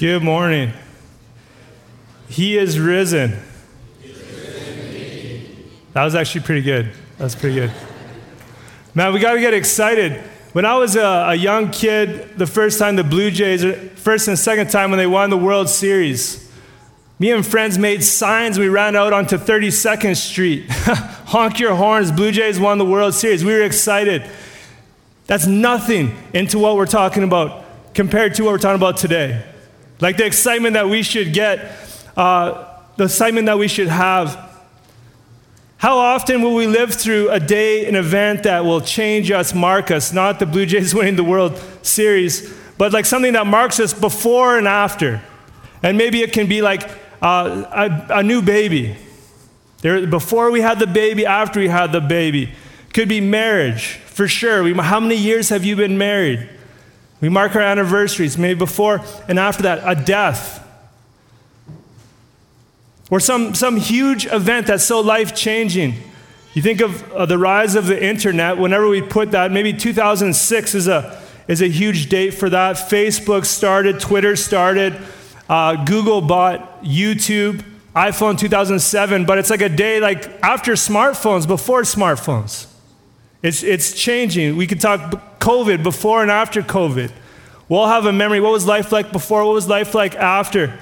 Good morning. He is risen. That was actually pretty good. That was pretty good. Man, we got to get excited. When I was a, a, young kid, the first time the Blue Jays, first and second time when they won the World Series, me and friends made signs. We ran out onto 32nd Street. Honk your horns, Blue Jays won the World Series. We were excited. That's nothing into what we're talking about compared to what we're talking about today. Like the excitement that we should get, uh, the excitement that we should have. How often will we live through a day, an event that will change us, mark us? Not the Blue Jays winning the World Series, but like something that marks us before and after. And maybe it can be like uh, a, a, new baby. There, before we had the baby, after we had the baby. Could be marriage, for sure. We, how many years have you been married? We mark our anniversaries, maybe before and after that, a death. Or some, some huge event that's so life changing. You think of uh, the rise of the internet, whenever we put that, maybe 2006 is a, is a huge date for that. Facebook started, Twitter started, uh, Google bought YouTube, iPhone 2007, but it's like a day like after smartphones, before smartphones. It's, it's changing. We could talk COVID, before and after COVID. We'll have a memory. What was life like before? What was life like after?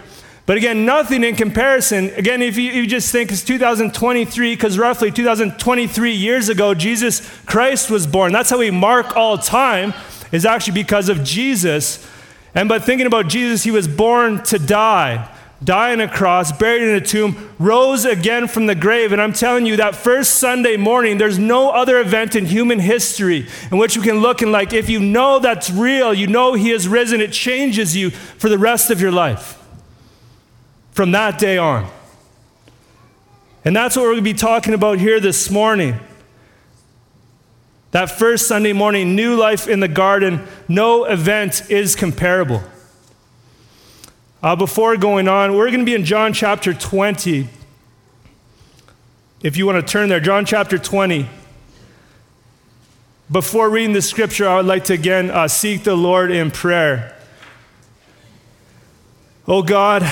But again, nothing in comparison. Again, if you, you just think it's 2023, because roughly 2023 years ago, Jesus Christ was born. That's how we mark all time, is actually because of Jesus. And but thinking about Jesus, he was born to die die on a cross, buried in a tomb, rose again from the grave. And I'm telling you, that first Sunday morning, there's no other event in human history in which you can look and, like, if you know that's real, you know He has risen, it changes you for the rest of your life from that day on. And that's what we're going to be talking about here this morning. That first Sunday morning, new life in the garden, no event is comparable. Uh, before going on, we're going to be in John chapter 20. If you want to turn there, John chapter 20. Before reading the scripture, I would like to again uh, seek the Lord in prayer. Oh God,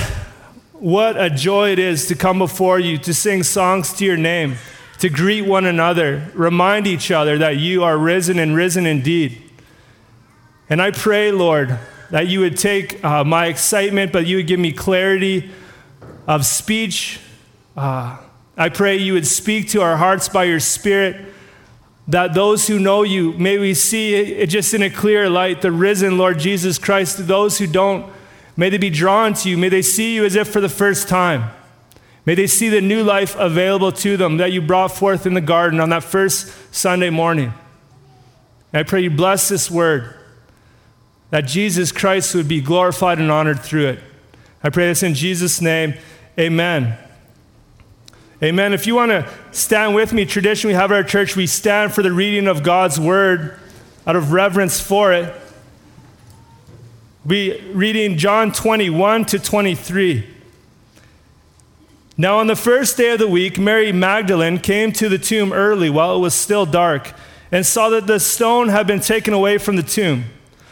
what a joy it is to come before you, to sing songs to your name, to greet one another, remind each other that you are risen and risen indeed. And I pray, Lord, that you would take uh, my excitement, but you would give me clarity of speech. Uh, I pray you would speak to our hearts by your Spirit, that those who know you, may we see it just in a clear light, the risen Lord Jesus Christ. Those who don't, may they be drawn to you. May they see you as if for the first time. May they see the new life available to them that you brought forth in the garden on that first Sunday morning. And I pray you bless this word that Jesus Christ would be glorified and honored through it. I pray this in Jesus' name. Amen. Amen. If you want to stand with me, tradition we have at our church, we stand for the reading of God's word out of reverence for it. We reading John 21 to 23. Now, on the first day of the week, Mary Magdalene came to the tomb early while it was still dark and saw that the stone had been taken away from the tomb.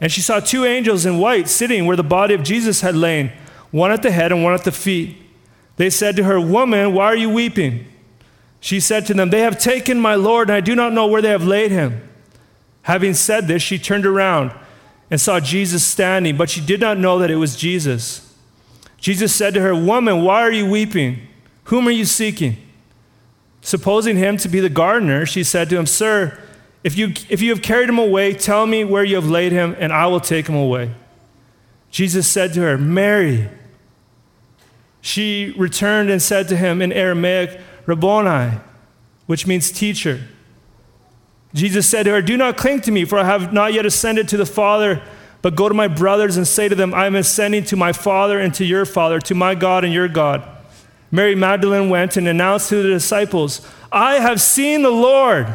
And she saw two angels in white sitting where the body of Jesus had lain, one at the head and one at the feet. They said to her, Woman, why are you weeping? She said to them, They have taken my Lord, and I do not know where they have laid him. Having said this, she turned around and saw Jesus standing, but she did not know that it was Jesus. Jesus said to her, Woman, why are you weeping? Whom are you seeking? Supposing him to be the gardener, she said to him, Sir, if you, if you have carried him away, tell me where you have laid him, and I will take him away. Jesus said to her, Mary. She returned and said to him in Aramaic, Rabboni, which means teacher. Jesus said to her, Do not cling to me, for I have not yet ascended to the Father, but go to my brothers and say to them, I am ascending to my Father and to your Father, to my God and your God. Mary Magdalene went and announced to the disciples, I have seen the Lord,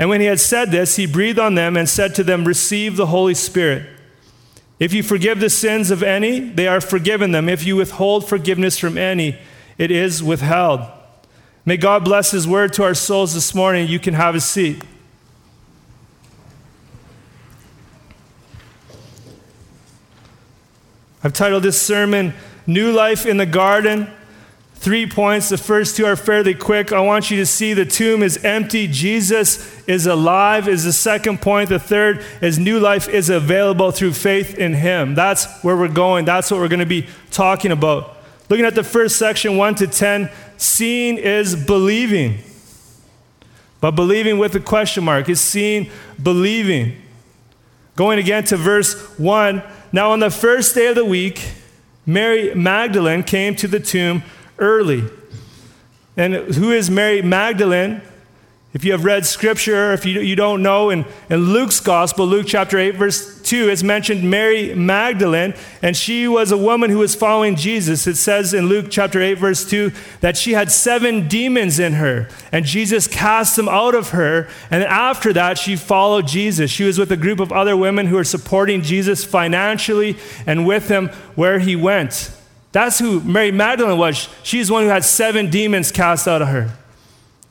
And when he had said this, he breathed on them and said to them, Receive the Holy Spirit. If you forgive the sins of any, they are forgiven them. If you withhold forgiveness from any, it is withheld. May God bless his word to our souls this morning. You can have a seat. I've titled this sermon, New Life in the Garden. Three points. The first two are fairly quick. I want you to see the tomb is empty. Jesus is alive, is the second point. The third is new life is available through faith in Him. That's where we're going. That's what we're going to be talking about. Looking at the first section, 1 to 10, seeing is believing. But believing with a question mark is seeing, believing. Going again to verse 1 Now, on the first day of the week, Mary Magdalene came to the tomb early. And who is Mary Magdalene? If you have read scripture, if you, you don't know, in, in Luke's gospel, Luke chapter 8, verse 2, it's mentioned Mary Magdalene, and she was a woman who was following Jesus. It says in Luke chapter 8, verse 2, that she had seven demons in her, and Jesus cast them out of her. And after that, she followed Jesus. She was with a group of other women who were supporting Jesus financially and with him where he went. That's who Mary Magdalene was. She's one who had seven demons cast out of her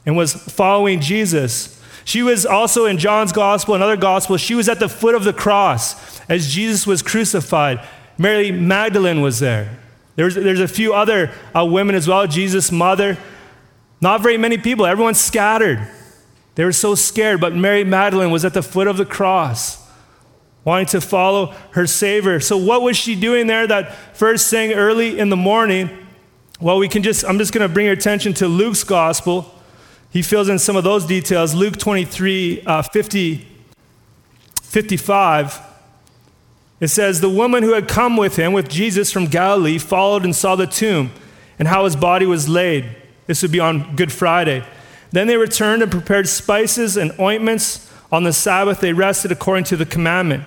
and was following Jesus. She was also in John's gospel and other gospels, she was at the foot of the cross as Jesus was crucified. Mary Magdalene was there. There's, there's a few other uh, women as well, Jesus' mother. Not very many people, everyone's scattered. They were so scared, but Mary Magdalene was at the foot of the cross, wanting to follow her Savior. So, what was she doing there that first thing early in the morning? Well, we can just, I'm just going to bring your attention to Luke's gospel. He fills in some of those details. Luke 23 uh, 50, 55. It says, The woman who had come with him, with Jesus from Galilee, followed and saw the tomb and how his body was laid. This would be on Good Friday. Then they returned and prepared spices and ointments. On the Sabbath, they rested according to the commandment.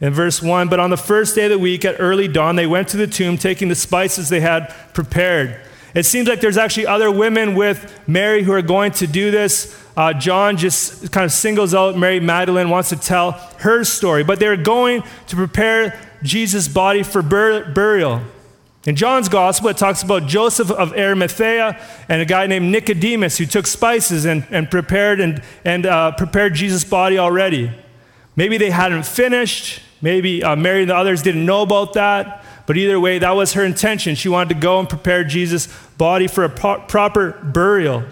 In verse 1, but on the first day of the week at early dawn, they went to the tomb, taking the spices they had prepared. It seems like there's actually other women with Mary who are going to do this. Uh, John just kind of singles out Mary Magdalene, wants to tell her story, but they're going to prepare Jesus' body for bur- burial. In John's gospel, it talks about Joseph of Arimathea and a guy named Nicodemus who took spices and, and prepared and, and uh, prepared Jesus' body already. Maybe they hadn't finished. Maybe uh, Mary and the others didn't know about that. But either way, that was her intention. She wanted to go and prepare Jesus' body for a pro- proper burial.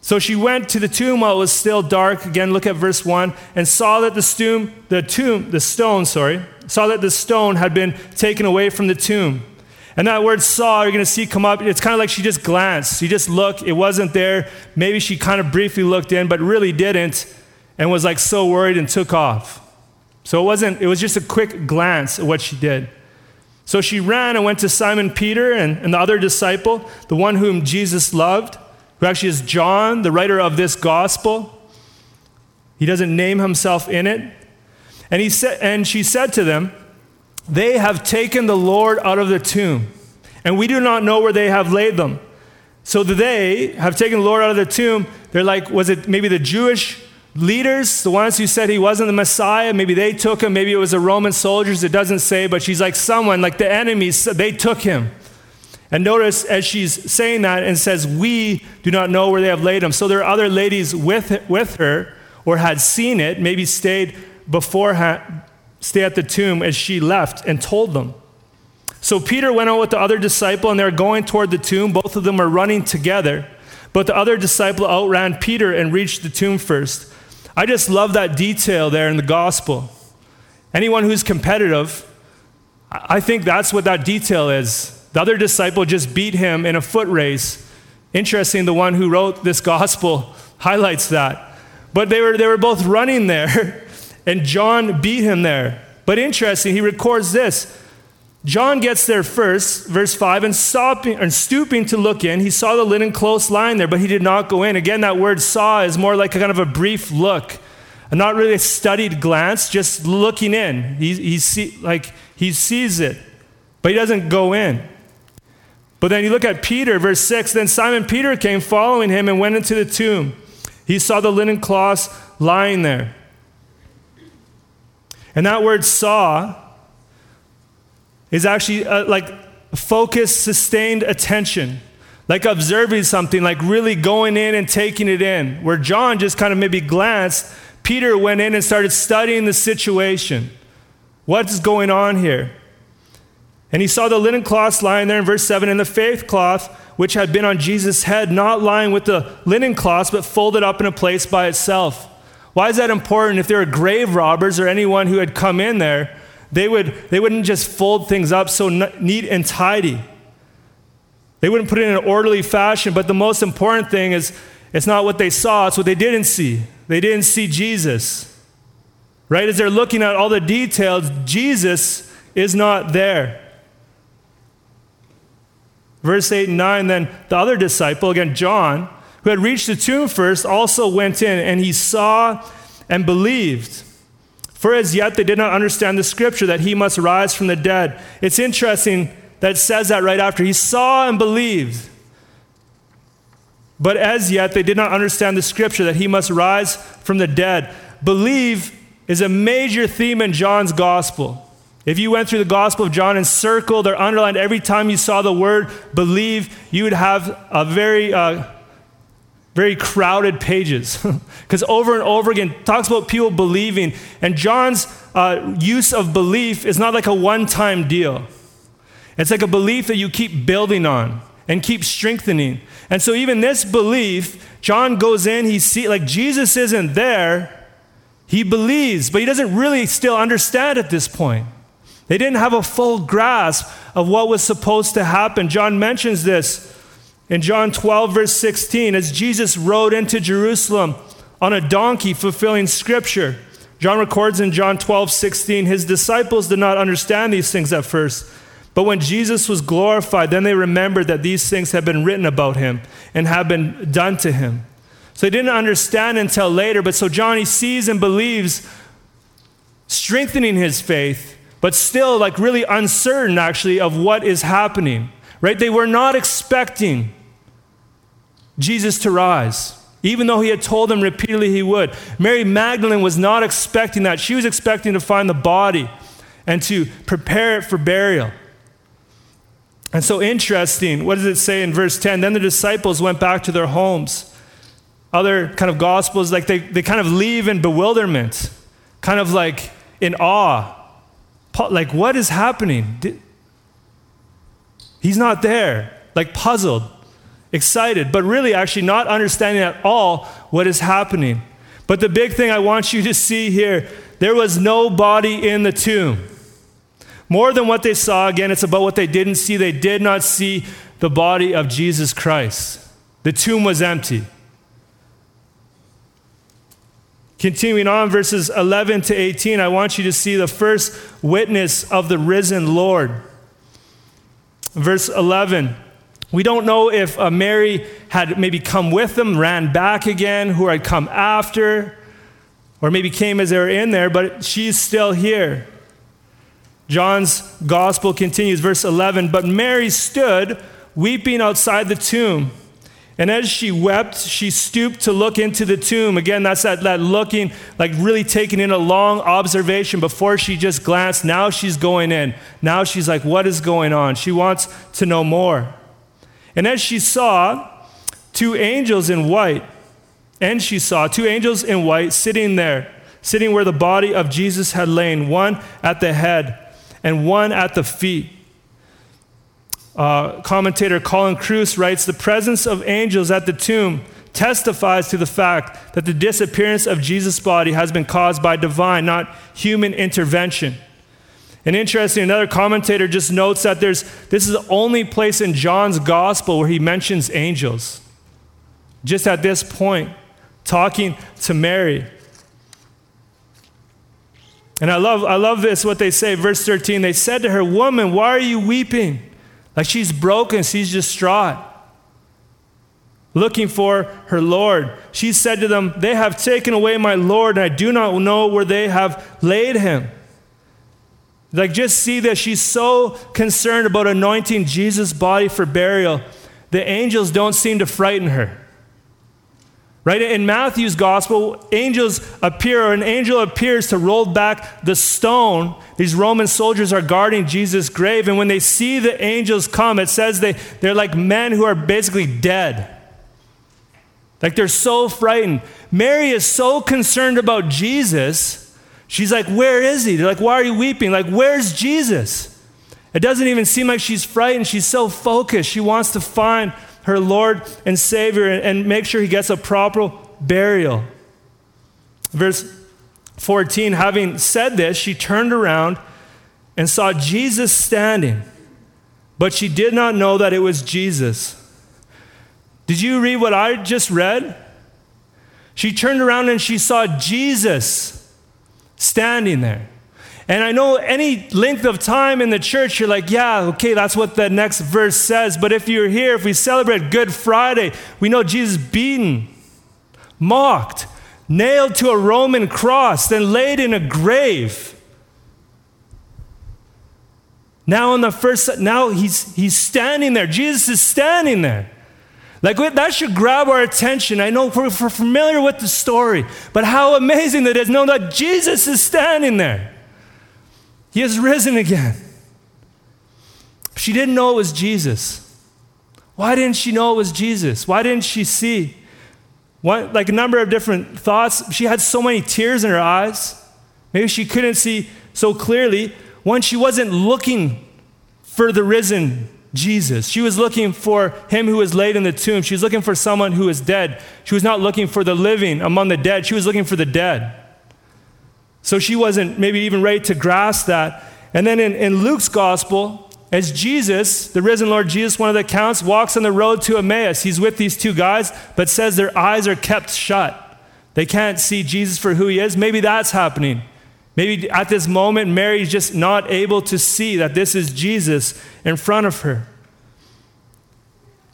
So she went to the tomb while it was still dark. Again, look at verse 1 and saw that the the tomb, the stone, sorry, saw that the stone had been taken away from the tomb. And that word saw, you're going to see come up. It's kind of like she just glanced. She just looked. It wasn't there. Maybe she kind of briefly looked in, but really didn't and was like so worried and took off. So it wasn't, it was just a quick glance at what she did. So she ran and went to Simon Peter and, and the other disciple, the one whom Jesus loved, who actually is John, the writer of this gospel. He doesn't name himself in it. And, he said, and she said to them, They have taken the Lord out of the tomb, and we do not know where they have laid them. So they have taken the Lord out of the tomb. They're like, was it maybe the Jewish leaders, the ones who said he wasn't the Messiah, maybe they took him, maybe it was the Roman soldiers, it doesn't say, but she's like someone, like the enemies, they took him. And notice as she's saying that and says, We do not know where they have laid him. So there are other ladies with, with her or had seen it, maybe stayed beforehand, stay at the tomb as she left and told them. So Peter went out with the other disciple and they're going toward the tomb. Both of them are running together. But the other disciple outran Peter and reached the tomb first. I just love that detail there in the gospel. Anyone who's competitive, I think that's what that detail is. The other disciple just beat him in a foot race. Interesting, the one who wrote this gospel highlights that. But they were, they were both running there, and John beat him there. But interesting, he records this. John gets there first, verse 5, and, stopping, and stooping to look in, he saw the linen clothes lying there, but he did not go in. Again, that word saw is more like a kind of a brief look, not really a studied glance, just looking in. He, he, see, like, he sees it, but he doesn't go in. But then you look at Peter, verse 6 Then Simon Peter came following him and went into the tomb. He saw the linen cloths lying there. And that word saw is actually uh, like focused, sustained attention, like observing something, like really going in and taking it in. Where John just kind of maybe glanced, Peter went in and started studying the situation. What's going on here? And he saw the linen cloths lying there in verse 7, and the faith cloth which had been on Jesus' head, not lying with the linen cloths, but folded up in a place by itself. Why is that important? If there were grave robbers or anyone who had come in there, they, would, they wouldn't just fold things up so neat and tidy. They wouldn't put it in an orderly fashion, but the most important thing is it's not what they saw, it's what they didn't see. They didn't see Jesus. Right? As they're looking at all the details, Jesus is not there. Verse 8 and 9 then the other disciple, again, John, who had reached the tomb first, also went in, and he saw and believed. For as yet they did not understand the scripture that he must rise from the dead. It's interesting that it says that right after. He saw and believed. But as yet they did not understand the scripture that he must rise from the dead. Believe is a major theme in John's gospel. If you went through the Gospel of John and circled or underlined every time you saw the word believe, you would have a very, uh, very crowded pages. Because over and over again, talks about people believing. And John's uh, use of belief is not like a one time deal, it's like a belief that you keep building on and keep strengthening. And so, even this belief, John goes in, he sees, like Jesus isn't there, he believes, but he doesn't really still understand at this point. They didn't have a full grasp of what was supposed to happen. John mentions this in John 12, verse 16, as Jesus rode into Jerusalem on a donkey, fulfilling scripture. John records in John 12, 16, his disciples did not understand these things at first. But when Jesus was glorified, then they remembered that these things had been written about him and had been done to him. So they didn't understand until later. But so John, he sees and believes, strengthening his faith but still like really uncertain actually of what is happening. Right? They were not expecting Jesus to rise, even though he had told them repeatedly he would. Mary Magdalene was not expecting that. She was expecting to find the body and to prepare it for burial. And so interesting, what does it say in verse 10? Then the disciples went back to their homes. Other kind of gospels, like they, they kind of leave in bewilderment, kind of like in awe like, what is happening? He's not there. Like, puzzled, excited, but really actually not understanding at all what is happening. But the big thing I want you to see here there was no body in the tomb. More than what they saw, again, it's about what they didn't see. They did not see the body of Jesus Christ. The tomb was empty. Continuing on, verses 11 to 18, I want you to see the first witness of the risen Lord. Verse 11. We don't know if uh, Mary had maybe come with them, ran back again, who had come after, or maybe came as they were in there, but she's still here. John's gospel continues, verse 11. But Mary stood weeping outside the tomb. And as she wept, she stooped to look into the tomb. Again, that's that, that looking, like really taking in a long observation before she just glanced. Now she's going in. Now she's like, what is going on? She wants to know more. And as she saw two angels in white, and she saw two angels in white sitting there, sitting where the body of Jesus had lain, one at the head and one at the feet. Uh, commentator Colin Kruse writes The presence of angels at the tomb testifies to the fact that the disappearance of Jesus' body has been caused by divine, not human intervention. And interesting, another commentator just notes that there's, this is the only place in John's gospel where he mentions angels. Just at this point, talking to Mary. And I love, I love this, what they say, verse 13. They said to her, Woman, why are you weeping? Like she's broken, she's distraught, looking for her Lord. She said to them, They have taken away my Lord, and I do not know where they have laid him. Like, just see that she's so concerned about anointing Jesus' body for burial. The angels don't seem to frighten her. Right? In Matthew's gospel, angels appear, or an angel appears to roll back the stone. These Roman soldiers are guarding Jesus' grave, and when they see the angels come, it says they, they're like men who are basically dead. Like they're so frightened. Mary is so concerned about Jesus. She's like, Where is he? They're like, Why are you weeping? Like, where's Jesus? It doesn't even seem like she's frightened. She's so focused. She wants to find her Lord and Savior and make sure he gets a proper burial. Verse 14 Having said this, she turned around and saw Jesus standing, but she did not know that it was Jesus. Did you read what I just read? She turned around and she saw Jesus standing there. And I know any length of time in the church, you're like, yeah, okay, that's what the next verse says. But if you're here, if we celebrate Good Friday, we know Jesus beaten, mocked, nailed to a Roman cross, then laid in a grave. Now on the first, now he's he's standing there. Jesus is standing there. Like that should grab our attention. I know we're, we're familiar with the story, but how amazing that it is. Know that Jesus is standing there. He has risen again. She didn't know it was Jesus. Why didn't she know it was Jesus? Why didn't she see? Like a number of different thoughts. She had so many tears in her eyes. Maybe she couldn't see so clearly. One, she wasn't looking for the risen Jesus. She was looking for him who was laid in the tomb. She was looking for someone who was dead. She was not looking for the living among the dead. She was looking for the dead. So she wasn't maybe even ready to grasp that. And then in, in Luke's gospel, as Jesus, the risen Lord Jesus, one of the accounts, walks on the road to Emmaus, he's with these two guys, but says their eyes are kept shut. They can't see Jesus for who he is. Maybe that's happening. Maybe at this moment, Mary's just not able to see that this is Jesus in front of her.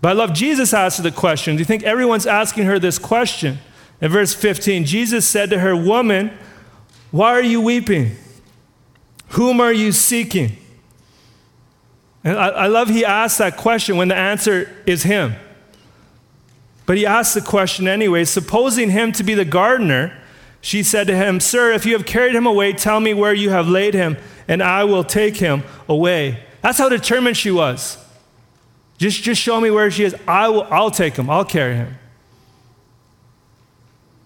But I love Jesus asked the question. Do you think everyone's asking her this question? In verse 15, Jesus said to her, Woman, why are you weeping? Whom are you seeking? And I, I love he asked that question when the answer is him. But he asked the question anyway. Supposing him to be the gardener, she said to him, Sir, if you have carried him away, tell me where you have laid him, and I will take him away. That's how determined she was. Just, just show me where she is. I will, I'll take him, I'll carry him.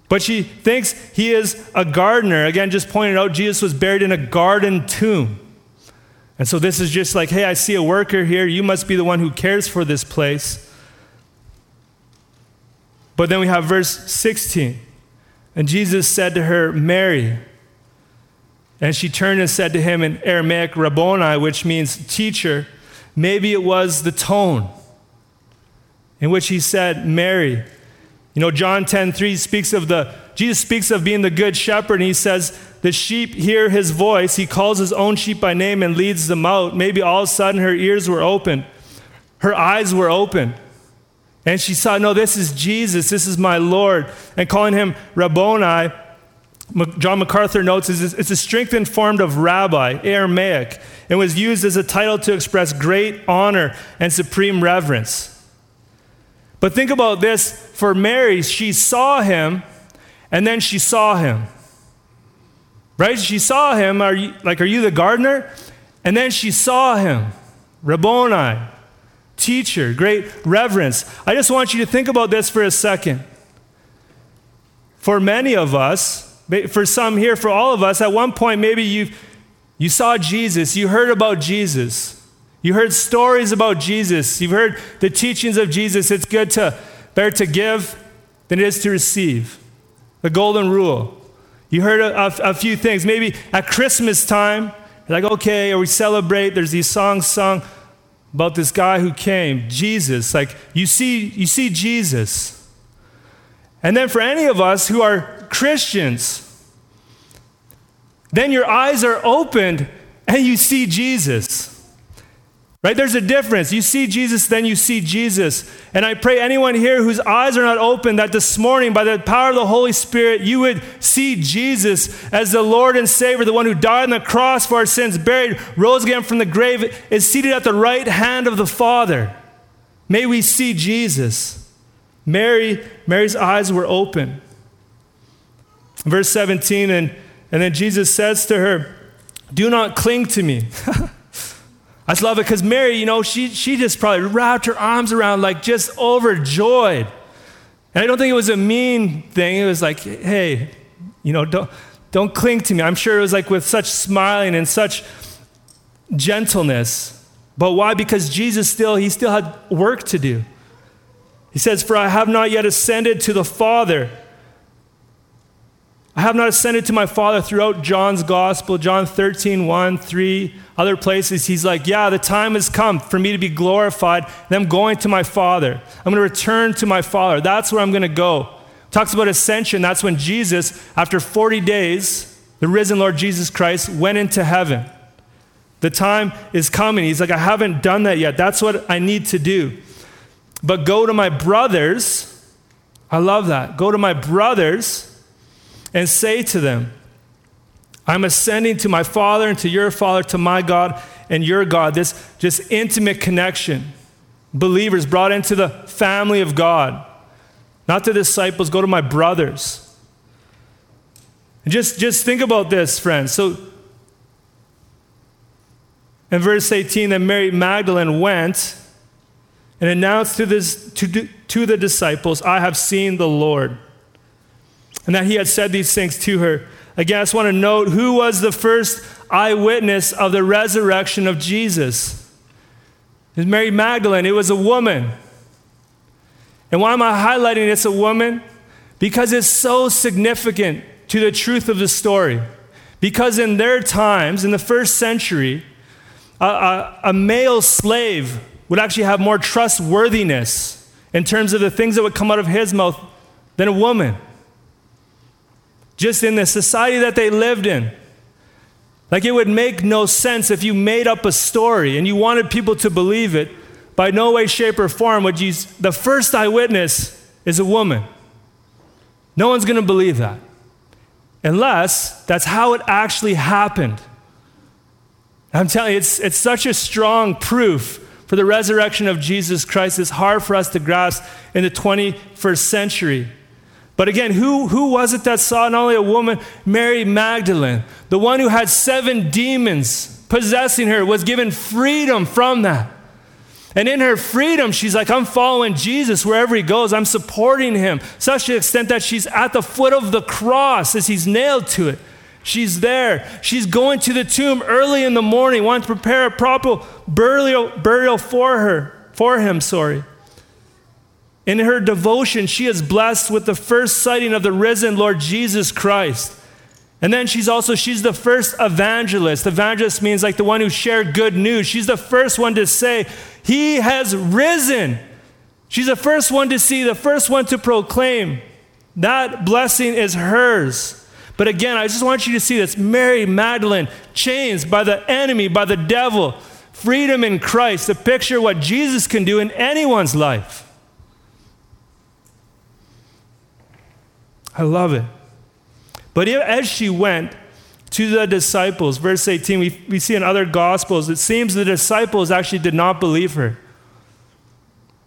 But she thinks he is a gardener. Again, just pointed out Jesus was buried in a garden tomb. And so this is just like, hey, I see a worker here. You must be the one who cares for this place. But then we have verse 16. And Jesus said to her, Mary. And she turned and said to him in Aramaic, Rabboni, which means teacher. Maybe it was the tone in which he said, Mary. You know, John 10 3 speaks of the, Jesus speaks of being the good shepherd, and he says, The sheep hear his voice. He calls his own sheep by name and leads them out. Maybe all of a sudden her ears were open, her eyes were open. And she saw, No, this is Jesus, this is my Lord. And calling him Rabboni, John MacArthur notes, is it's a strengthened form of rabbi, Aramaic, and was used as a title to express great honor and supreme reverence. But think about this for Mary, she saw him and then she saw him. Right? She saw him, are you, like, are you the gardener? And then she saw him, Rabboni, teacher, great reverence. I just want you to think about this for a second. For many of us, for some here, for all of us, at one point, maybe you, you saw Jesus, you heard about Jesus. You heard stories about Jesus. You've heard the teachings of Jesus. It's good to better to give than it is to receive. The golden rule. You heard a, a, a few things. Maybe at Christmas time, like, okay, or we celebrate, there's these songs sung about this guy who came, Jesus. Like you see, you see Jesus. And then for any of us who are Christians, then your eyes are opened and you see Jesus. Right? There's a difference. You see Jesus, then you see Jesus. And I pray anyone here whose eyes are not open that this morning, by the power of the Holy Spirit, you would see Jesus as the Lord and Savior, the one who died on the cross for our sins, buried, rose again from the grave, is seated at the right hand of the Father. May we see Jesus. Mary, Mary's eyes were open. Verse 17, and, and then Jesus says to her, Do not cling to me. I just love it because Mary, you know, she, she just probably wrapped her arms around, like just overjoyed. And I don't think it was a mean thing. It was like, hey, you know, don't, don't cling to me. I'm sure it was like with such smiling and such gentleness. But why? Because Jesus still, he still had work to do. He says, For I have not yet ascended to the Father. I have not ascended to my Father throughout John's gospel, John 13, 1, 3, other places. He's like, Yeah, the time has come for me to be glorified, I'm going to my Father. I'm going to return to my Father. That's where I'm going to go. Talks about ascension. That's when Jesus, after 40 days, the risen Lord Jesus Christ went into heaven. The time is coming. He's like, I haven't done that yet. That's what I need to do. But go to my brothers. I love that. Go to my brothers and say to them, I'm ascending to my Father and to your Father, to my God and your God. This just intimate connection. Believers brought into the family of God. Not the disciples, go to my brothers. And just, just think about this, friends. So, in verse 18, that Mary Magdalene went and announced to, this, to, to the disciples, I have seen the Lord and that he had said these things to her. Again, I just want to note who was the first eyewitness of the resurrection of Jesus? It was Mary Magdalene. It was a woman. And why am I highlighting it's a woman? Because it's so significant to the truth of the story. Because in their times, in the first century, a, a, a male slave would actually have more trustworthiness in terms of the things that would come out of his mouth than a woman just in the society that they lived in. Like it would make no sense if you made up a story and you wanted people to believe it. By no way, shape, or form would you. The first eyewitness is a woman. No one's going to believe that. Unless that's how it actually happened. I'm telling you, it's, it's such a strong proof for the resurrection of Jesus Christ. It's hard for us to grasp in the 21st century. But again, who, who was it that saw not only a woman, Mary Magdalene, the one who had seven demons possessing her, was given freedom from that. And in her freedom, she's like, I'm following Jesus wherever he goes. I'm supporting him, such the extent that she's at the foot of the cross as he's nailed to it. She's there. She's going to the tomb early in the morning, wanting to prepare a proper burial, burial for her, for him, sorry. In her devotion, she is blessed with the first sighting of the risen Lord Jesus Christ. And then she's also she's the first evangelist. Evangelist means like the one who shared good news. She's the first one to say, "He has risen." She's the first one to see, the first one to proclaim. That blessing is hers. But again, I just want you to see this Mary Magdalene, chains by the enemy, by the devil, freedom in Christ, a picture of what Jesus can do in anyone's life. I love it. But as she went to the disciples, verse 18, we, we see in other gospels, it seems the disciples actually did not believe her.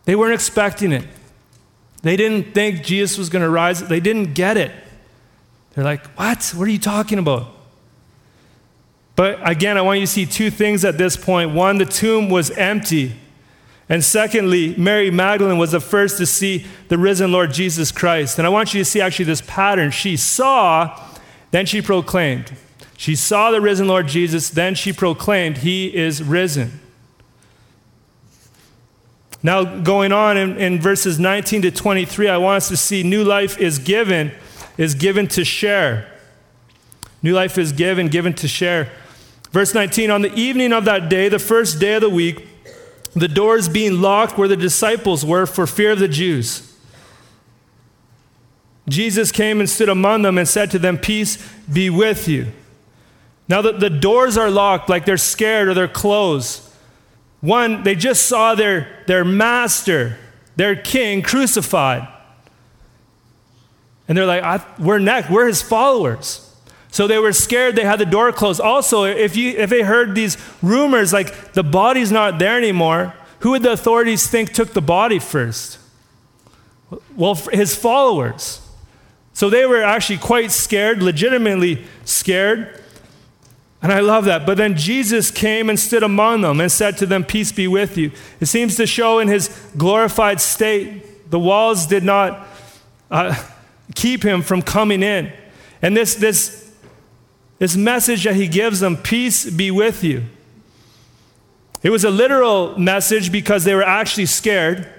They weren't expecting it. They didn't think Jesus was going to rise. They didn't get it. They're like, What? What are you talking about? But again, I want you to see two things at this point. One, the tomb was empty. And secondly, Mary Magdalene was the first to see the risen Lord Jesus Christ. And I want you to see actually this pattern. She saw, then she proclaimed. She saw the risen Lord Jesus, then she proclaimed, He is risen. Now, going on in, in verses 19 to 23, I want us to see new life is given, is given to share. New life is given, given to share. Verse 19 On the evening of that day, the first day of the week, the doors being locked where the disciples were for fear of the Jews. Jesus came and stood among them and said to them, Peace be with you. Now that the doors are locked, like they're scared or they're closed. One, they just saw their, their master, their king, crucified. And they're like, we're next, we're his followers. So they were scared, they had the door closed. Also, if, you, if they heard these rumors, like the body's not there anymore, who would the authorities think took the body first? Well, his followers. So they were actually quite scared, legitimately scared. And I love that. But then Jesus came and stood among them and said to them, Peace be with you. It seems to show in his glorified state, the walls did not uh, keep him from coming in. And this, this, this message that he gives them, Peace be with you. It was a literal message because they were actually scared.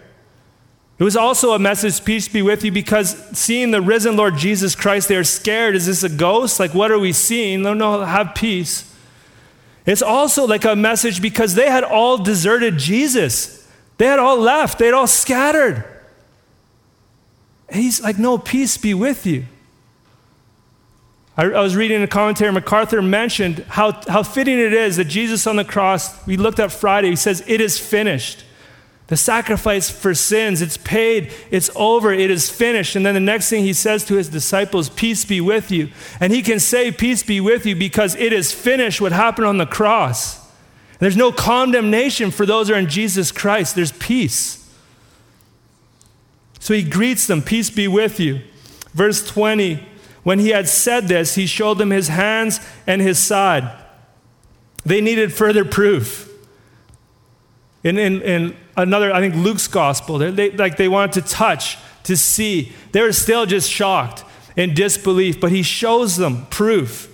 It was also a message, peace be with you, because seeing the risen Lord Jesus Christ, they're scared. Is this a ghost? Like, what are we seeing? No, no, have peace. It's also like a message because they had all deserted Jesus. They had all left, they had all scattered. And he's like, no, peace be with you. I, I was reading a commentary, MacArthur mentioned how, how fitting it is that Jesus on the cross, we looked at Friday, he says, It is finished. The sacrifice for sins, it's paid, it's over, it is finished. And then the next thing he says to his disciples, Peace be with you. And he can say, Peace be with you because it is finished what happened on the cross. There's no condemnation for those who are in Jesus Christ, there's peace. So he greets them, Peace be with you. Verse 20, when he had said this, he showed them his hands and his side. They needed further proof. In, in, in another, I think Luke's gospel, they, they, like they wanted to touch, to see. They were still just shocked in disbelief, but he shows them proof.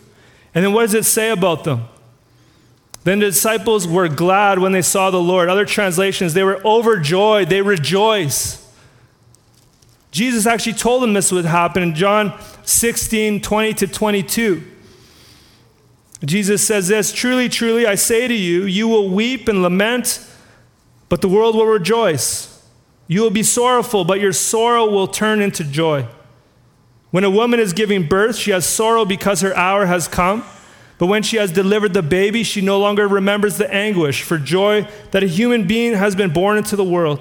And then what does it say about them? Then the disciples were glad when they saw the Lord. Other translations, they were overjoyed, they rejoice. Jesus actually told them this would happen in John 16 20 to 22. Jesus says this Truly, truly, I say to you, you will weep and lament but the world will rejoice. You will be sorrowful, but your sorrow will turn into joy. When a woman is giving birth, she has sorrow because her hour has come. But when she has delivered the baby, she no longer remembers the anguish for joy that a human being has been born into the world.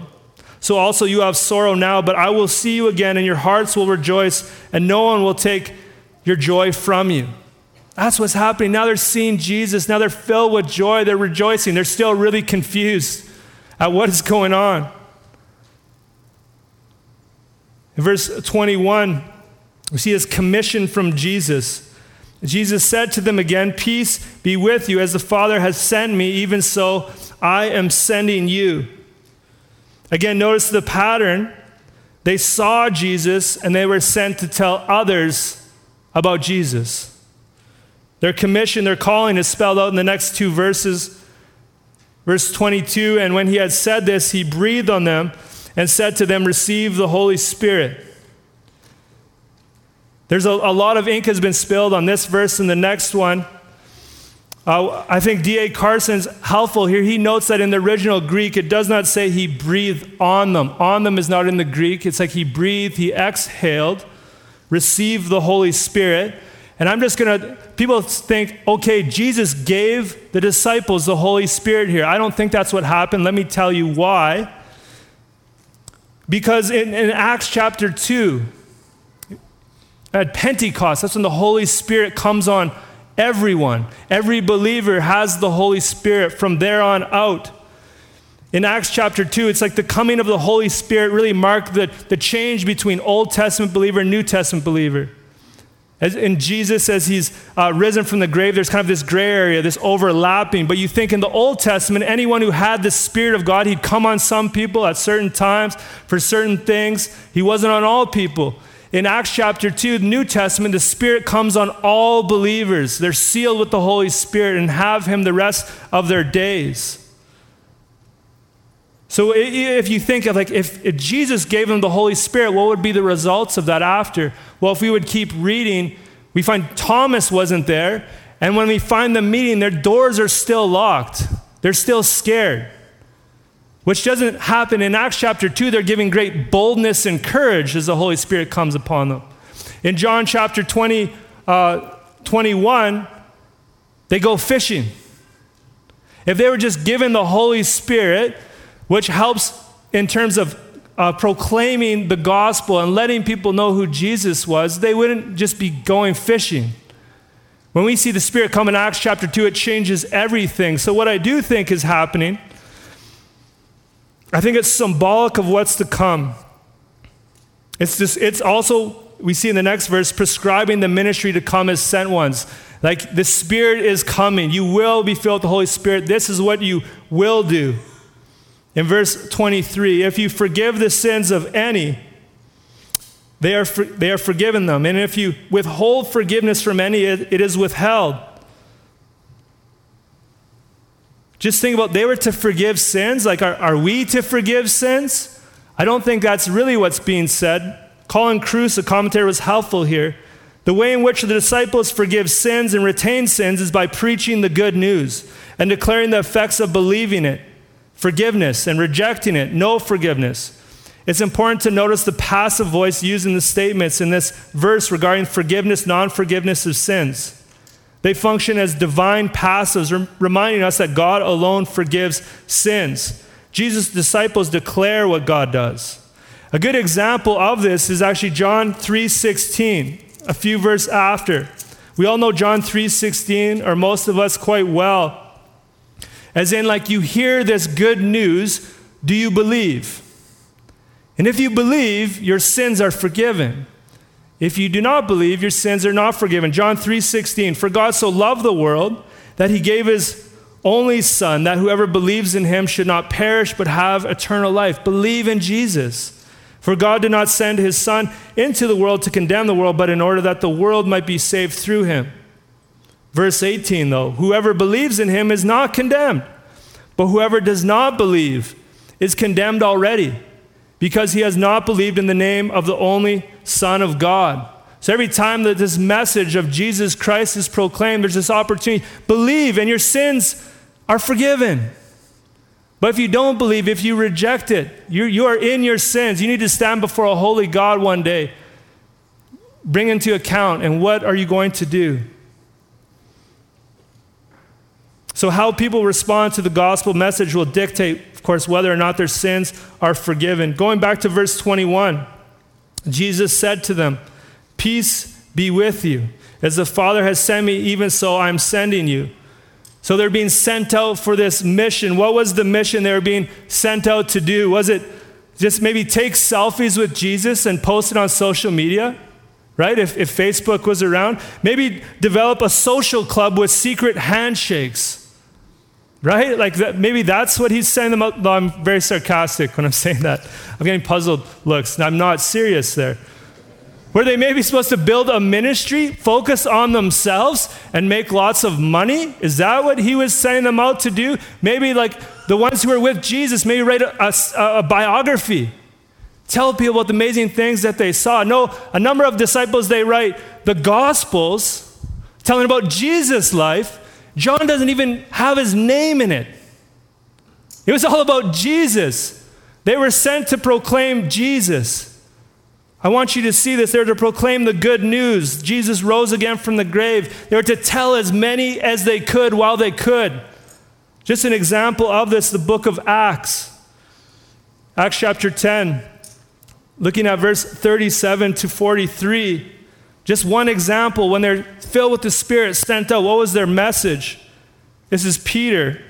So also you have sorrow now, but I will see you again, and your hearts will rejoice, and no one will take your joy from you. That's what's happening. Now they're seeing Jesus. Now they're filled with joy. They're rejoicing. They're still really confused at what is going on. In verse 21, we see this commission from Jesus. Jesus said to them again, Peace be with you. As the Father has sent me, even so I am sending you. Again, notice the pattern. They saw Jesus and they were sent to tell others about Jesus. Their commission, their calling is spelled out in the next two verses. Verse 22 And when he had said this, he breathed on them and said to them, Receive the Holy Spirit. There's a, a lot of ink has been spilled on this verse and the next one. Uh, I think D.A. Carson's helpful here. He notes that in the original Greek, it does not say he breathed on them. On them is not in the Greek. It's like he breathed, he exhaled, received the Holy Spirit. And I'm just going to, people think, okay, Jesus gave the disciples the Holy Spirit here. I don't think that's what happened. Let me tell you why. Because in, in Acts chapter 2, at Pentecost, that's when the Holy Spirit comes on everyone. Every believer has the Holy Spirit from there on out. In Acts chapter 2, it's like the coming of the Holy Spirit really marked the, the change between Old Testament believer and New Testament believer. As in Jesus, as he's uh, risen from the grave, there's kind of this gray area, this overlapping. But you think in the Old Testament, anyone who had the Spirit of God, he'd come on some people at certain times for certain things. He wasn't on all people. In Acts chapter 2, the New Testament, the Spirit comes on all believers. They're sealed with the Holy Spirit and have Him the rest of their days. So if you think of like if, if Jesus gave them the Holy Spirit, what would be the results of that after? Well, if we would keep reading, we find Thomas wasn't there, and when we find them meeting, their doors are still locked. They're still scared. Which doesn't happen in Acts chapter 2. They're giving great boldness and courage as the Holy Spirit comes upon them. In John chapter 20, uh, 21, they go fishing. If they were just given the Holy Spirit, which helps in terms of uh, proclaiming the gospel and letting people know who Jesus was, they wouldn't just be going fishing. When we see the Spirit come in Acts chapter 2, it changes everything. So, what I do think is happening, I think it's symbolic of what's to come. It's, just, it's also, we see in the next verse, prescribing the ministry to come as sent ones. Like the Spirit is coming. You will be filled with the Holy Spirit. This is what you will do. In verse 23, if you forgive the sins of any, they are, for, they are forgiven them. And if you withhold forgiveness from any, it, it is withheld. Just think about they were to forgive sins. Like, are, are we to forgive sins? I don't think that's really what's being said. Colin Kruse, a commentator, was helpful here. The way in which the disciples forgive sins and retain sins is by preaching the good news and declaring the effects of believing it forgiveness and rejecting it, no forgiveness. It's important to notice the passive voice used in the statements in this verse regarding forgiveness, non forgiveness of sins. They function as divine passives, reminding us that God alone forgives sins. Jesus' disciples declare what God does. A good example of this is actually John 3:16, a few verses after. We all know John 3:16, or most of us quite well. As in, like, you hear this good news, do you believe? And if you believe, your sins are forgiven. If you do not believe, your sins are not forgiven. John 3:16 For God so loved the world that he gave his only son that whoever believes in him should not perish but have eternal life. Believe in Jesus. For God did not send his son into the world to condemn the world but in order that the world might be saved through him. Verse 18, though, whoever believes in him is not condemned, but whoever does not believe is condemned already because he has not believed in the name of the only Son of God. So every time that this message of Jesus Christ is proclaimed, there's this opportunity. Believe, and your sins are forgiven. But if you don't believe, if you reject it, you, you are in your sins. You need to stand before a holy God one day. Bring into account, and what are you going to do? So, how people respond to the gospel message will dictate, of course, whether or not their sins are forgiven. Going back to verse 21, Jesus said to them, Peace be with you. As the Father has sent me, even so I'm sending you. So they're being sent out for this mission. What was the mission they were being sent out to do? Was it just maybe take selfies with Jesus and post it on social media? Right? If, if Facebook was around, maybe develop a social club with secret handshakes Right? Like that, maybe that's what he's saying. About, though I'm very sarcastic when I'm saying that. I'm getting puzzled looks. I'm not serious there. Were they maybe supposed to build a ministry, focus on themselves, and make lots of money? Is that what he was sending them out to do? Maybe like the ones who were with Jesus, maybe write a, a, a biography. Tell people about the amazing things that they saw. No, a number of disciples, they write the Gospels telling about Jesus' life John doesn't even have his name in it. It was all about Jesus. They were sent to proclaim Jesus. I want you to see this. They're to proclaim the good news. Jesus rose again from the grave. They were to tell as many as they could while they could. Just an example of this, the book of Acts. Acts chapter 10, looking at verse 37 to 43. Just one example when they're filled with the Spirit, sent out, what was their message? This is Peter.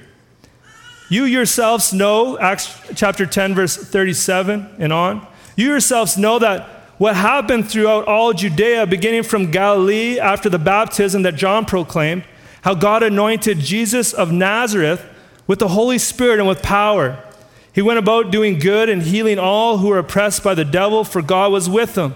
You yourselves know, Acts chapter 10, verse 37 and on, you yourselves know that what happened throughout all Judea, beginning from Galilee after the baptism that John proclaimed, how God anointed Jesus of Nazareth with the Holy Spirit and with power. He went about doing good and healing all who were oppressed by the devil, for God was with him.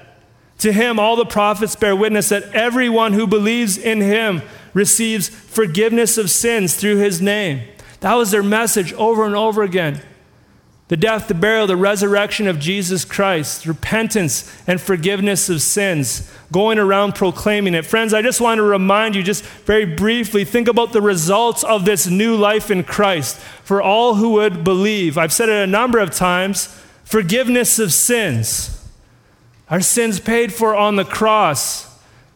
To him, all the prophets bear witness that everyone who believes in him receives forgiveness of sins through his name. That was their message over and over again. The death, the burial, the resurrection of Jesus Christ, repentance and forgiveness of sins, going around proclaiming it. Friends, I just want to remind you, just very briefly, think about the results of this new life in Christ for all who would believe. I've said it a number of times forgiveness of sins. Our sins paid for on the cross.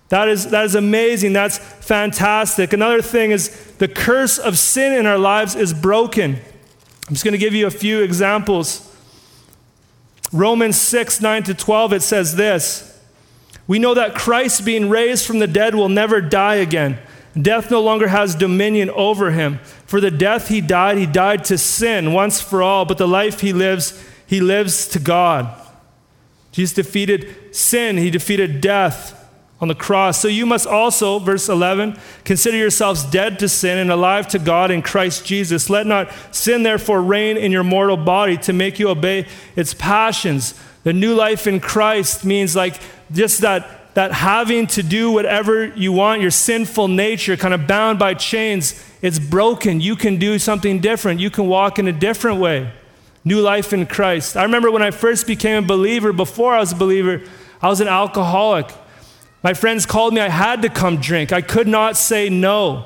That is, that is amazing. That's fantastic. Another thing is the curse of sin in our lives is broken. I'm just going to give you a few examples. Romans 6, 9 to 12, it says this We know that Christ, being raised from the dead, will never die again. Death no longer has dominion over him. For the death he died, he died to sin once for all, but the life he lives, he lives to God. Jesus defeated sin, he defeated death on the cross. So you must also, verse 11, consider yourselves dead to sin and alive to God in Christ Jesus. Let not sin therefore reign in your mortal body to make you obey its passions. The new life in Christ means like just that, that having to do whatever you want, your sinful nature, kind of bound by chains, it's broken. You can do something different. You can walk in a different way. New life in Christ. I remember when I first became a believer, before I was a believer, I was an alcoholic. My friends called me, I had to come drink. I could not say no.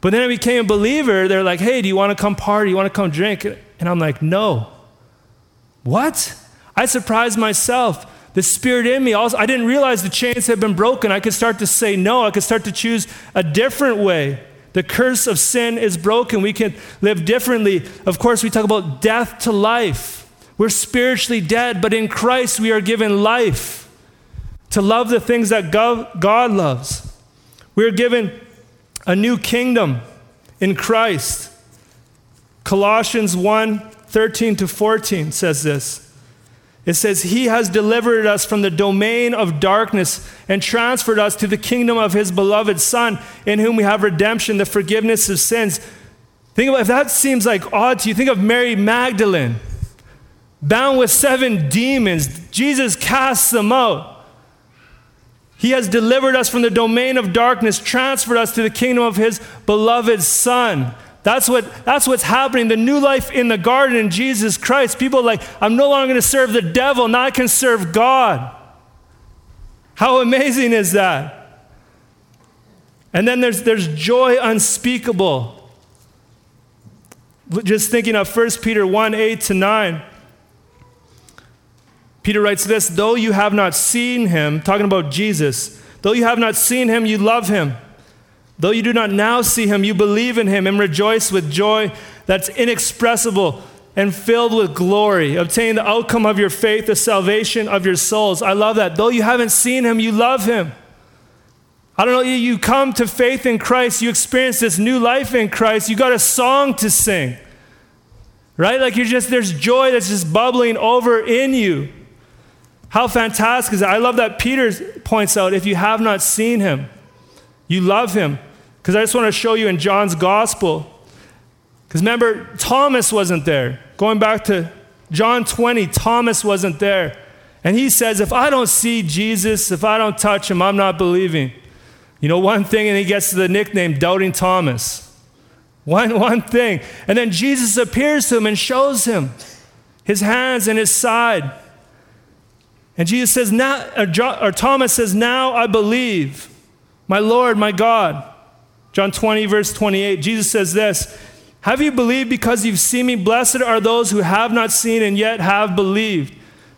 But then I became a believer. They're like, hey, do you want to come party? You want to come drink? And I'm like, no. What? I surprised myself. The spirit in me, also, I didn't realize the chains had been broken. I could start to say no. I could start to choose a different way. The curse of sin is broken. We can live differently. Of course, we talk about death to life. We're spiritually dead, but in Christ we are given life to love the things that God loves. We're given a new kingdom in Christ. Colossians 1 13 to 14 says this. It says, He has delivered us from the domain of darkness and transferred us to the kingdom of His beloved Son, in whom we have redemption, the forgiveness of sins. Think about if that seems like odd to you, think of Mary Magdalene, bound with seven demons. Jesus casts them out. He has delivered us from the domain of darkness, transferred us to the kingdom of His beloved Son. That's, what, that's what's happening. The new life in the garden in Jesus Christ. People like, I'm no longer going to serve the devil, now I can serve God. How amazing is that? And then there's, there's joy unspeakable. Just thinking of 1 Peter 1 8 to 9. Peter writes this though you have not seen him, talking about Jesus, though you have not seen him, you love him. Though you do not now see him, you believe in him and rejoice with joy that's inexpressible and filled with glory, obtaining the outcome of your faith, the salvation of your souls. I love that. Though you haven't seen him, you love him. I don't know, you come to faith in Christ, you experience this new life in Christ, you got a song to sing. Right? Like you're just, there's joy that's just bubbling over in you. How fantastic is that? I love that Peter points out if you have not seen him, you love him. Because I just want to show you in John's gospel. Because remember, Thomas wasn't there. Going back to John 20, Thomas wasn't there. And he says, If I don't see Jesus, if I don't touch him, I'm not believing. You know, one thing, and he gets the nickname Doubting Thomas. One, one thing. And then Jesus appears to him and shows him his hands and his side. And Jesus says, now, or, Thomas says, Now I believe, my Lord, my God. John 20, verse 28, Jesus says this Have you believed because you've seen me? Blessed are those who have not seen and yet have believed.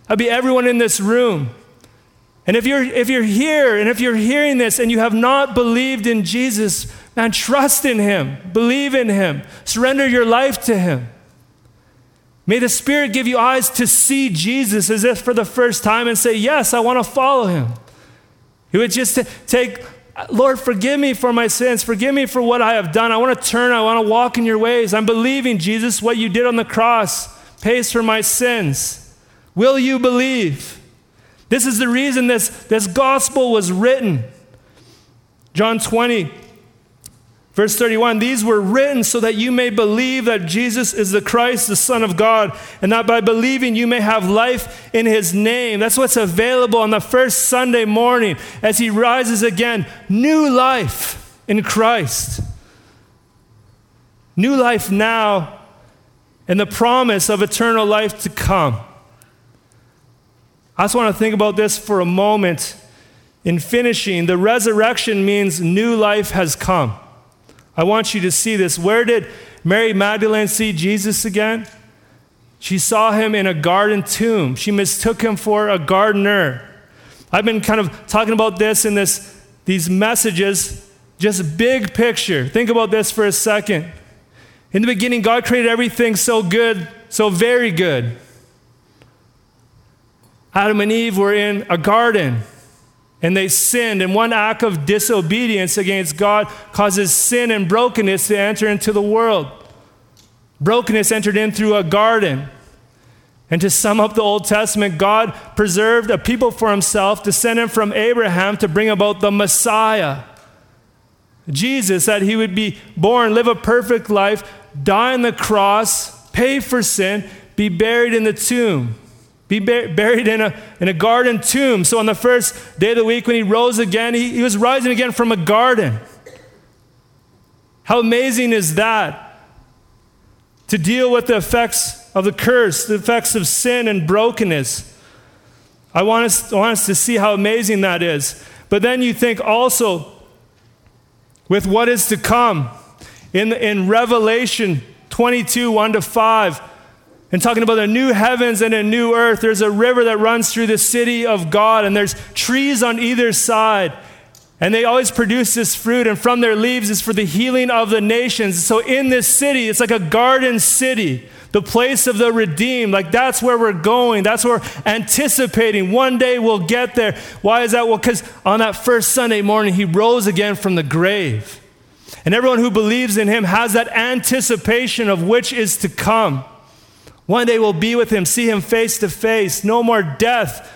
That'd be everyone in this room. And if you're, if you're here and if you're hearing this and you have not believed in Jesus, man, trust in him, believe in him, surrender your life to him. May the Spirit give you eyes to see Jesus as if for the first time and say, Yes, I want to follow him. He would just take, Lord, forgive me for my sins. Forgive me for what I have done. I want to turn. I want to walk in your ways. I'm believing, Jesus, what you did on the cross pays for my sins. Will you believe? This is the reason this, this gospel was written. John 20, Verse 31 These were written so that you may believe that Jesus is the Christ, the Son of God, and that by believing you may have life in his name. That's what's available on the first Sunday morning as he rises again. New life in Christ. New life now and the promise of eternal life to come. I just want to think about this for a moment. In finishing, the resurrection means new life has come. I want you to see this. Where did Mary Magdalene see Jesus again? She saw him in a garden tomb. She mistook him for a gardener. I've been kind of talking about this in this, these messages, just big picture. Think about this for a second. In the beginning, God created everything so good, so very good. Adam and Eve were in a garden and they sinned. And one act of disobedience against God causes sin and brokenness to enter into the world. Brokenness entered in through a garden. And to sum up the Old Testament, God preserved a people for himself, descended from Abraham, to bring about the Messiah. Jesus, that he would be born, live a perfect life, die on the cross, pay for sin, be buried in the tomb be buried in a, in a garden tomb. So on the first day of the week when he rose again, he, he was rising again from a garden. How amazing is that? To deal with the effects of the curse, the effects of sin and brokenness. I want us, I want us to see how amazing that is. But then you think also with what is to come. In, in Revelation 22 1 to 5, and talking about a new heavens and a new earth. There's a river that runs through the city of God, and there's trees on either side. And they always produce this fruit, and from their leaves is for the healing of the nations. So in this city, it's like a garden city, the place of the redeemed. Like that's where we're going. That's where we're anticipating. One day we'll get there. Why is that? Well, because on that first Sunday morning, he rose again from the grave. And everyone who believes in him has that anticipation of which is to come. One day we'll be with him, see him face to face. No more death,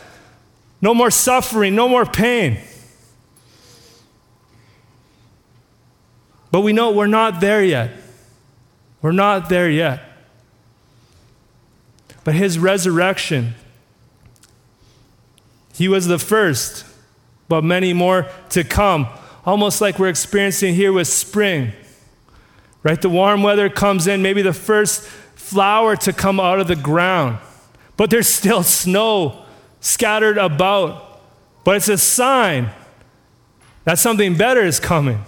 no more suffering, no more pain. But we know we're not there yet. We're not there yet. But his resurrection, he was the first, but many more to come. Almost like we're experiencing here with spring. Right? The warm weather comes in, maybe the first flower to come out of the ground, but there's still snow scattered about. But it's a sign that something better is coming.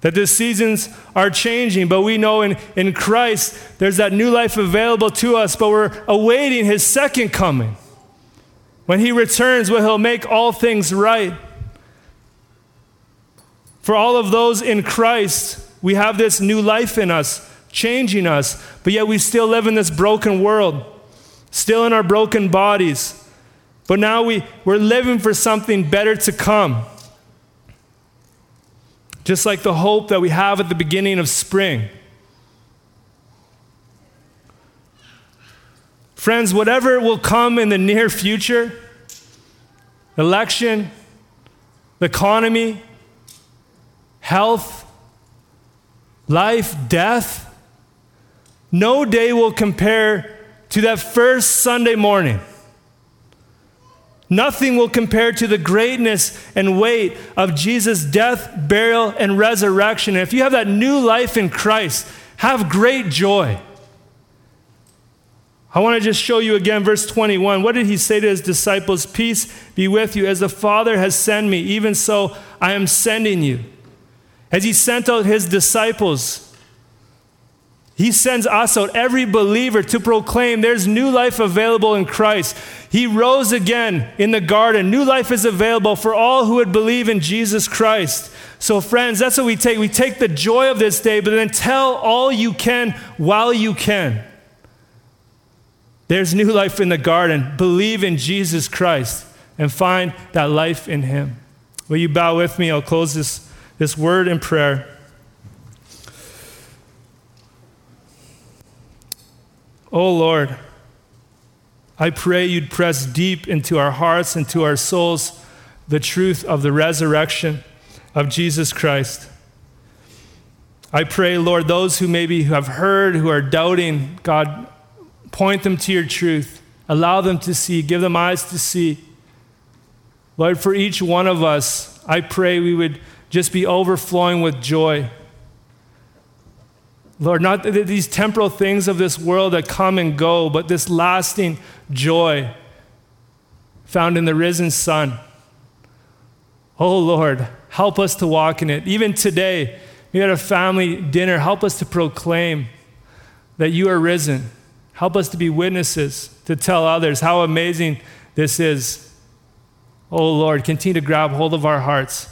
That the seasons are changing, but we know in, in Christ there's that new life available to us, but we're awaiting his second coming. When he returns, where he'll make all things right. For all of those in Christ, we have this new life in us, changing us, but yet we still live in this broken world, still in our broken bodies. But now we, we're living for something better to come. Just like the hope that we have at the beginning of spring. Friends, whatever will come in the near future election, economy, health, life, death, no day will compare to that first Sunday morning. Nothing will compare to the greatness and weight of Jesus' death, burial, and resurrection. And if you have that new life in Christ, have great joy. I want to just show you again verse 21. What did he say to his disciples? Peace be with you. As the Father has sent me, even so I am sending you. As he sent out his disciples, he sends us out, every believer, to proclaim there's new life available in Christ. He rose again in the garden. New life is available for all who would believe in Jesus Christ. So, friends, that's what we take. We take the joy of this day, but then tell all you can while you can. There's new life in the garden. Believe in Jesus Christ and find that life in Him. Will you bow with me? I'll close this, this word in prayer. Oh Lord, I pray you'd press deep into our hearts and to our souls the truth of the resurrection of Jesus Christ. I pray, Lord, those who maybe have heard, who are doubting, God, point them to your truth. Allow them to see, give them eyes to see. Lord, for each one of us, I pray we would just be overflowing with joy Lord, not these temporal things of this world that come and go, but this lasting joy found in the risen Son. Oh Lord, help us to walk in it. Even today, we had a family dinner. Help us to proclaim that you are risen. Help us to be witnesses, to tell others how amazing this is. Oh Lord, continue to grab hold of our hearts,